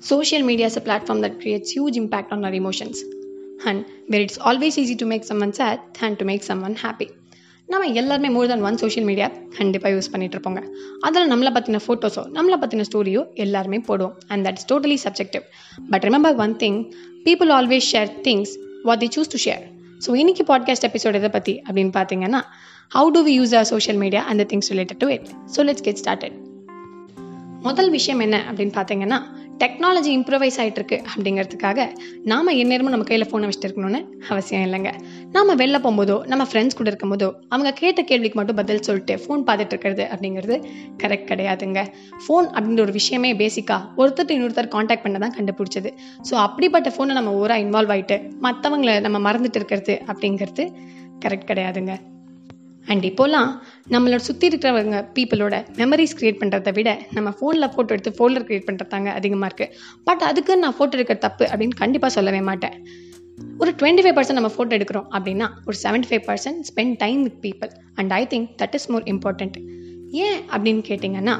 Social media is a platform that creates huge impact on our emotions. And where it's always easy to make someone sad than to make someone happy. நம்ம எல்லாருமே more than one social media கண்டிப்பாக use பண்ணிட்டு இருப்போங்க. அதில் நம்மளை பற்றின ஃபோட்டோஸோ நம்மளை பற்றின ஸ்டோரியோ எல்லாருமே போடுவோம். And that's totally subjective but remember one thing people always share things what they choose to share so இன்னைக்கு பாட்காஸ்ட் எபிசோட் எதை பற்றி அப்படின்னு பார்த்தீங்கன்னா how do we use our social media and things related to it so let's get started முதல் விஷயம் என்ன அப்படின்னு பார்த்தீங்கன்னா டெக்னாலஜி இம்ப்ரூவைஸ் ஆகிட்டு இருக்கு அப்படிங்கிறதுக்காக நாம் எந்நேரமும் நம்ம கையில் ஃபோனை வச்சுட்டு இருக்கணும்னு அவசியம் இல்லைங்க. நாம் வெளில போகும்போதோ நம்ம ஃப்ரெண்ட்ஸ் கூட இருக்கும்போதோ அவங்க கேட்ட கேள்விக்கு மட்டும் பதில் சொல்லிட்டு ஃபோன் பார்த்துட்டு இருக்கிறது அப்படிங்கிறது கரெக்ட் கிடையாதுங்க. ஃபோன் அப்படின்ற ஒரு விஷயமே பேசிக்காக ஒருத்தர் இன்னொருத்தர் காண்டாக்ட் பண்ண தான் கண்டுபிடிச்சது. ஸோ அப்படிப்பட்ட ஃபோனை நம்ம ஓராக இன்வால்வ் ஆகிட்டு மற்றவங்களை நம்ம மறந்துட்டு இருக்கிறது அப்படிங்கிறது கரெக்ட் கிடையாதுங்க. அண்ட் இப்போலாம் நம்மளோட சுற்றி இருக்கிறவங்க பீப்புளோட மெமரிஸ் க்ரியேட் பண்ணுறதை விட நம்ம ஃபோனில் ஃபோட்டோ எடுத்து ஃபோல்டர் க்ரியேட் பண்ணுறதாங்க அதிகமாக இருக்குது பட் அதுக்கு நான் ஃபோட்டோ எடுக்கிற தப்பு அப்படின்னு கண்டிப்பாக சொல்லவே மாட்டேன். ஒரு டுவெண்ட்டி ஃபைவ் பர்சன்ட் நம்ம ஃபோட்டோ எடுக்கிறோம் அப்படின்னா ஒரு seventy five percent spend time with people and I think that is more important ஏன் அப்படின்னு கேட்டிங்கன்னா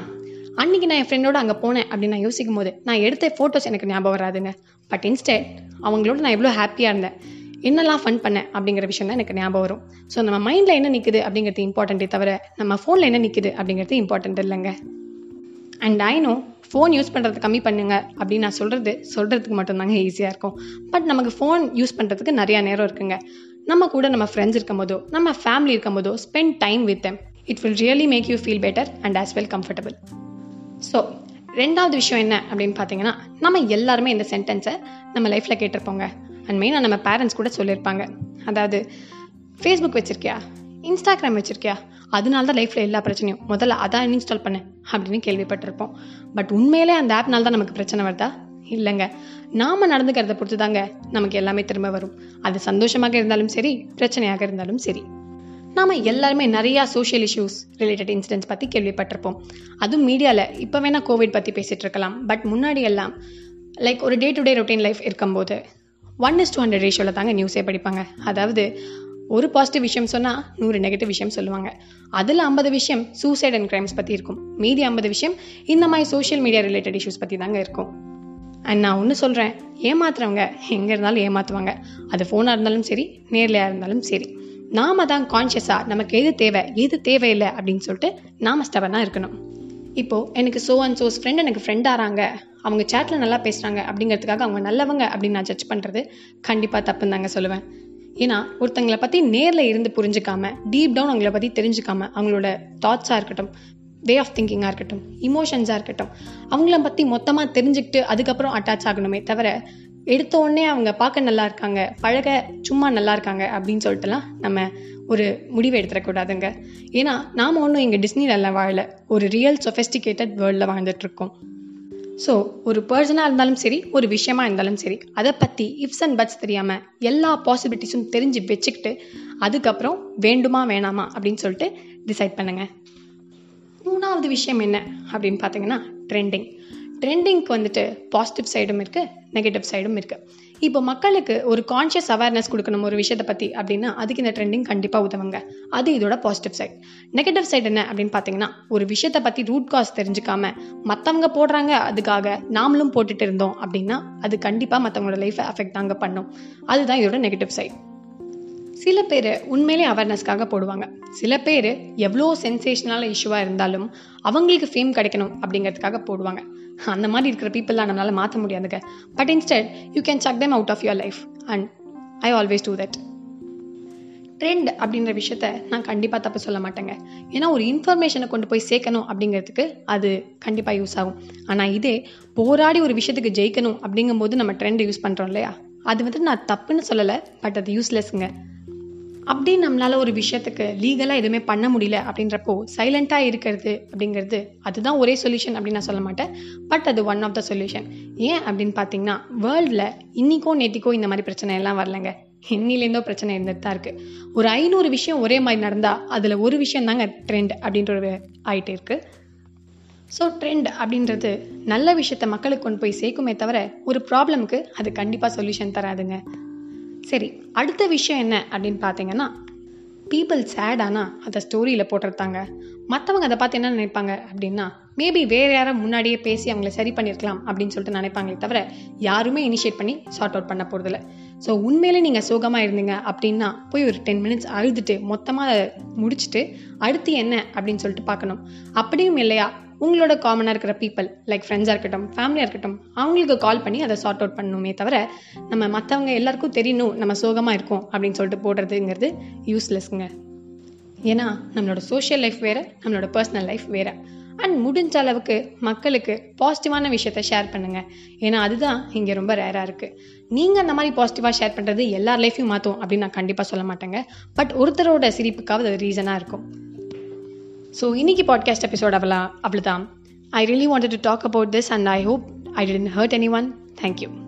அன்றைக்கி நான் என் ஃப்ரெண்டோட அங்கே போனேன் அப்படின்னு நான் யோசிக்கும் போது நான் எடுத்த ஃபோட்டோஸ் எனக்கு ஞாபகம் வராதுங்க. பட் இன்ஸ்டெட் அவங்களோட நான் எவ்வளோ ஹாப்பியாக இருந்தேன். என்னெல்லாம் ஃபன் பண்ணேன் அப்படிங்கிற விஷயம் தான் எனக்கு ஞாபகம் வரும். ஸோ நம்ம மைண்டில் என்ன நிற்குது அப்படிங்கிறது இம்பார்ட்டண்ட்டே தவிர நம்ம ஃபோனில் என்ன நிற்குது அப்படிங்கிறது இம்பார்ட்டண்ட் இல்லைங்க. And I know phone use பண்ணுறது கம்மி பண்ணுங்க அப்படின்னு நான் சொல்கிறது சொல்கிறதுக்கு மட்டும்தாங்க ஈஸியாக இருக்கும். பட் நமக்கு ஃபோன் யூஸ் பண்ணுறதுக்கு நிறையா நேரம் இருக்குங்க. நம்ம கூட நம்ம ஃப்ரெண்ட்ஸ் இருக்கும் போதோ நம்ம ஃபேமிலி இருக்கும் போதோ spend time with them it will really make you feel better and as well comfortable so ரெண்டாவது விஷயம் என்ன அப்படின்னு பார்த்தீங்கன்னா நம்ம எல்லாருமே இந்த சென்டென்ஸை நம்ம லைஃப்பில் கேட்டிருப்போங்க. அண்ட் மெயினாக நம்ம பேரண்ட்ஸ் கூட சொல்லியிருப்பாங்க. அதாவது ஃபேஸ்புக் வச்சுருக்கியா? இன்ஸ்டாகிராம் வச்சுருக்கியா? அதனால தான் லைஃப்பில் எல்லா பிரச்சனையும். முதல்ல அதான் இன்ஸ்டால் பண்ணு அப்படின்னு கேள்விப்பட்டிருப்போம். பட் உண்மையிலே அந்த ஆப்னால தான் நமக்கு பிரச்சனை வருதா? இல்லைங்க. நாம் நடந்துக்கிறத பொறுத்து தாங்க நமக்கு எல்லாமே திரும்ப வரும். அது சந்தோஷமாக இருந்தாலும் சரி பிரச்சனையாக இருந்தாலும் சரி. நாம் எல்லாருமே நிறையா சோஷியல் இஷ்யூஸ் ரிலேட்டட் இன்சிடென்ட்ஸ் பற்றி கேள்விப்பட்டிருப்போம். அதுவும் மீடியாவில் இப்போ வேணால் கோவிட் பற்றி பேசிகிட்டு இருக்கலாம். பட் முன்னாடி எல்லாம் லைக் ஒரு day to day routine life இருக்கும்போது ஒன் இஸ் டூ ஹண்ட்ரட் ரேஷியோவில் தாங்க நியூஸே படிப்பாங்க. அதாவது ஒரு பாசிட்டிவ் விஷயம் சொன்னால் நூறு நெகட்டிவ் விஷயம் சொல்லுவாங்க. அதில் ஐம்பது விஷயம் சூசைட் அண்ட் கிரைம்ஸ் பற்றி இருக்கும். மீதி ஐம்பது விஷயம் இந்த மாதிரி சோஷியல் மீடியா ரிலேட்டட் இஷ்யூஸ் பற்றி தாங்க இருக்கும். அண்ட் நான் ஒன்று சொல்கிறேன் ஏமாத்துறவங்க எங்கே இருந்தாலும் ஏமாற்றுவாங்க அது ஃபோனாக இருந்தாலும் சரி நேர்லையாக இருந்தாலும் சரி. நாம தான் கான்ஷியஸாக நமக்கு எது தேவை எது தேவையில்லை அப்படின்னு சொல்லிட்டு நாம ஸ்டபனாக இருக்கணும். இப்போது எனக்கு சோ அண்ட் சோஸ் ஃப்ரெண்ட் எனக்கு ஃப்ரெண்ட் ஆறாங்க. அவங்க சேட்டில் நல்லா பேசுகிறாங்க அப்படிங்கிறதுக்காக அவங்க நல்லவங்க அப்படின்னு நான் ஜட்ஜ் பண்ணுறது கண்டிப்பாக தப்புன்னு தாங்க சொல்லுவேன். ஏன்னா ஒருத்தங்களை பற்றி நேரில் இருந்து புரிஞ்சுக்காம டீப் டவுன் அவங்கள பற்றி தெரிஞ்சுக்காம அவங்களோட தாட்ஸாக இருக்கட்டும் வே ஆஃப் திங்கிங்காக இருக்கட்டும் இமோஷன்ஸாக இருக்கட்டும் அவங்கள பற்றி மொத்தமாக தெரிஞ்சுக்கிட்டு அதுக்கப்புறம் அட்டாச் ஆகணுமே தவிர எடுத்த உடனே அவங்க பார்க்க நல்லா இருக்காங்க பழக சும்மா நல்லா இருக்காங்க அப்படின்னு சொல்லிட்டுலாம் நம்ம ஒரு முடிவு எடுத்துடக்கூடாதுங்க ஏன்னா நாம் ஒன்றும் இங்கே டிஸ்னிலெல்லாம் வாழல. ஒரு ரியல் சொஃபெஸ்டிகேட்டட் வேர்ல்டில் வாழ்ந்துட்டுருக்கோம். ஸோ ஒரு பர்சனாக இருந்தாலும் சரி ஒரு விஷயமா இருந்தாலும் சரி அதை பற்றி இஃப்ஸ் அண்ட் பட்ஸ் தெரியாமல் எல்லா பாசிபிலிட்டிஸும் தெரிஞ்சு வச்சுக்கிட்டு அதுக்கப்புறம் வேண்டுமா வேணாமா அப்படின்னு சொல்லிட்டு டிசைட் பண்ணுங்கள் மூணாவது விஷயம் என்ன அப்படின்னு பார்த்தீங்கன்னா ட்ரெண்டிங் ட்ரெண்டிங்க்கு வந்துட்டு பாசிட்டிவ் சைடும் இருக்குது நெகட்டிவ் சைடும் இருக்குது இப்போ மக்களுக்கு ஒரு கான்ஷியஸ் அவேர்னஸ் கொடுக்கணும் ஒரு விஷயத்தை பற்றி அப்படின்னா அதுக்கு இந்த ட்ரெண்டிங் கண்டிப்பாக உதவுங்க. அது இதோட பாசிட்டிவ் சைட் நெகட்டிவ் சைடு என்ன அப்படின்னு பார்த்தீங்கன்னா ஒரு விஷயத்தை பற்றி ரூட் காஸ் தெரிஞ்சுக்காம மற்றவங்க போடுறாங்க அதுக்காக நாமளும் போட்டுட்டு இருந்தோம் அப்படின்னா அது கண்டிப்பாக மற்றவங்களோட லைஃப்பை அஃபெக்ட் தாங்க பண்ணும். அதுதான் இதோட நெகட்டிவ் சைட் சில பேர் உண்மையிலே அவேர்னஸ்க்காக போடுவாங்க. சில பேர் எவ்வளோ சென்சேஷனால இஷ்யூவாக இருந்தாலும் அவங்களுக்கு ஃபேம் கிடைக்கணும் அப்படிங்கிறதுக்காக போடுவாங்க. அந்த மாதிரி இருக்கிற பீப்புளெலாம் நம்மளால் மாற்ற முடியாதுங்க. But instead you can chuck them out of your life and I always do that trend அப்படின்ற விஷயத்த நான் கண்டிப்பாக தப்பு சொல்ல மாட்டேங்க. ஏன்னா ஒரு இன்ஃபர்மேஷனை கொண்டு போய் சேர்க்கணும் அப்படிங்கிறதுக்கு அது கண்டிப்பாக யூஸ் ஆகும். ஆனால் இதே போராடி ஒரு விஷயத்துக்கு ஜெயிக்கணும் அப்படிங்கும்போது நம்ம ட்ரெண்ட் யூஸ் பண்ணுறோம் இல்லையா? அது வந்து நான் தப்புன்னு சொல்லலை பட் அது யூஸ்லெஸ்ங்க அப்படி நம்மளால் ஒரு விஷயத்துக்கு லீகலாக எதுவுமே பண்ண முடியல அப்படின்றப்போ சைலண்ட்டாக இருக்கிறது அப்படிங்கிறது அதுதான் ஒரே சொல்யூஷன் அப்படின்னு நான் சொல்ல மாட்டேன். பட் அது ஒன் ஆஃப் த சொல்யூஷன் ஏன் அப்படின்னு பார்த்தீங்கன்னா வேர்ல்டில் இன்னிக்கோ நேத்திக்கோ இந்த மாதிரி பிரச்சனை எல்லாம் வரலங்க. என்னிலேருந்தோ பிரச்சனை இருந்துட்டு தான் இருக்குது ஒரு ஐநூறு விஷயம் ஒரே மாதிரி நடந்தால் அதில் ஒரு விஷயம் தாங்க ட்ரெண்ட் அப்படின்ற ஒரு ஆகிட்டு இருக்குது ஸோ ட்ரெண்ட் அப்படின்றது நல்ல விஷயத்த மக்களுக்கு கொண்டு போய் சேர்க்குமே தவிர ஒரு ப்ராப்ளமுக்கு அது கண்டிப்பாக சொல்யூஷன் தராதுங்க. சரி அடுத்த விஷயம் என்ன அப்படின்னு பார்த்தீங்கன்னா பீப்புள் சேட் ஆனால் அதை ஸ்டோரியில் போட்டிருந்தாங்க மற்றவங்க அதை பார்த்து என்ன நினைப்பாங்க அப்படின்னா மேபி வேறு யாரும் முன்னாடியே பேசி அவங்கள சரி பண்ணியிருக்கலாம் அப்படின்னு சொல்லிட்டு நினைப்பாங்களே தவிர யாருமே இனிஷியேட் பண்ணி சார்ட் அவுட் பண்ண போகிறதில்ல ஸோ உண்மையிலே நீங்கள் சோகமாக இருந்தீங்க அப்படின்னா போய் ஒரு டென் மினிட்ஸ் அழுதுட்டு மொத்தமாக அதை முடிச்சுட்டு அடுத்து என்ன அப்படின்னு சொல்லிட்டு பார்க்கணும். அப்படியும் இல்லையா? உங்களோட காமனாக இருக்கிற பீப்பிள் லைக் ஃப்ரெண்ட்ஸாக இருக்கட்டும் ஃபேமிலியாக இருக்கட்டும் அவங்களுக்கு கால் பண்ணி அதை சார்ட் அவுட் பண்ணணுமே தவிர நம்ம மற்றவங்க எல்லாருக்கும் தெரியணும் நம்ம சோகமாக இருக்கோம் அப்படின்னு சொல்லிட்டு போடுறதுங்கிறது யூஸ்லெஸ்ங்க ஏன்னா நம்மளோட சோஷியல் லைஃப் வேறு நம்மளோட பர்சனல் லைஃப் வேறு. அண்ட் முடிஞ்ச அளவுக்கு மக்களுக்கு பாசிட்டிவான விஷயத்த ஷேர் பண்ணுங்கள் ஏன்னா அதுதான் இங்கே ரொம்ப ரேராக இருக்குது நீங்கள் அந்த மாதிரி பாசிட்டிவாக ஷேர் பண்ணுறது எல்லார் லைஃப்பையும் மாற்றும் அப்படின்னு நான் கண்டிப்பாக சொல்ல மாட்டேங்க. பட் ஒருத்தரோட சிரிப்புக்காவது அது ரீசனாக இருக்கும். ஸோ இன்னைக்கு பாட்காஸ்ட் எபிசோட் அவ்வளோ அவ்வளோதான் I really wanted to talk about this and I hope I didn't hurt anyone thank you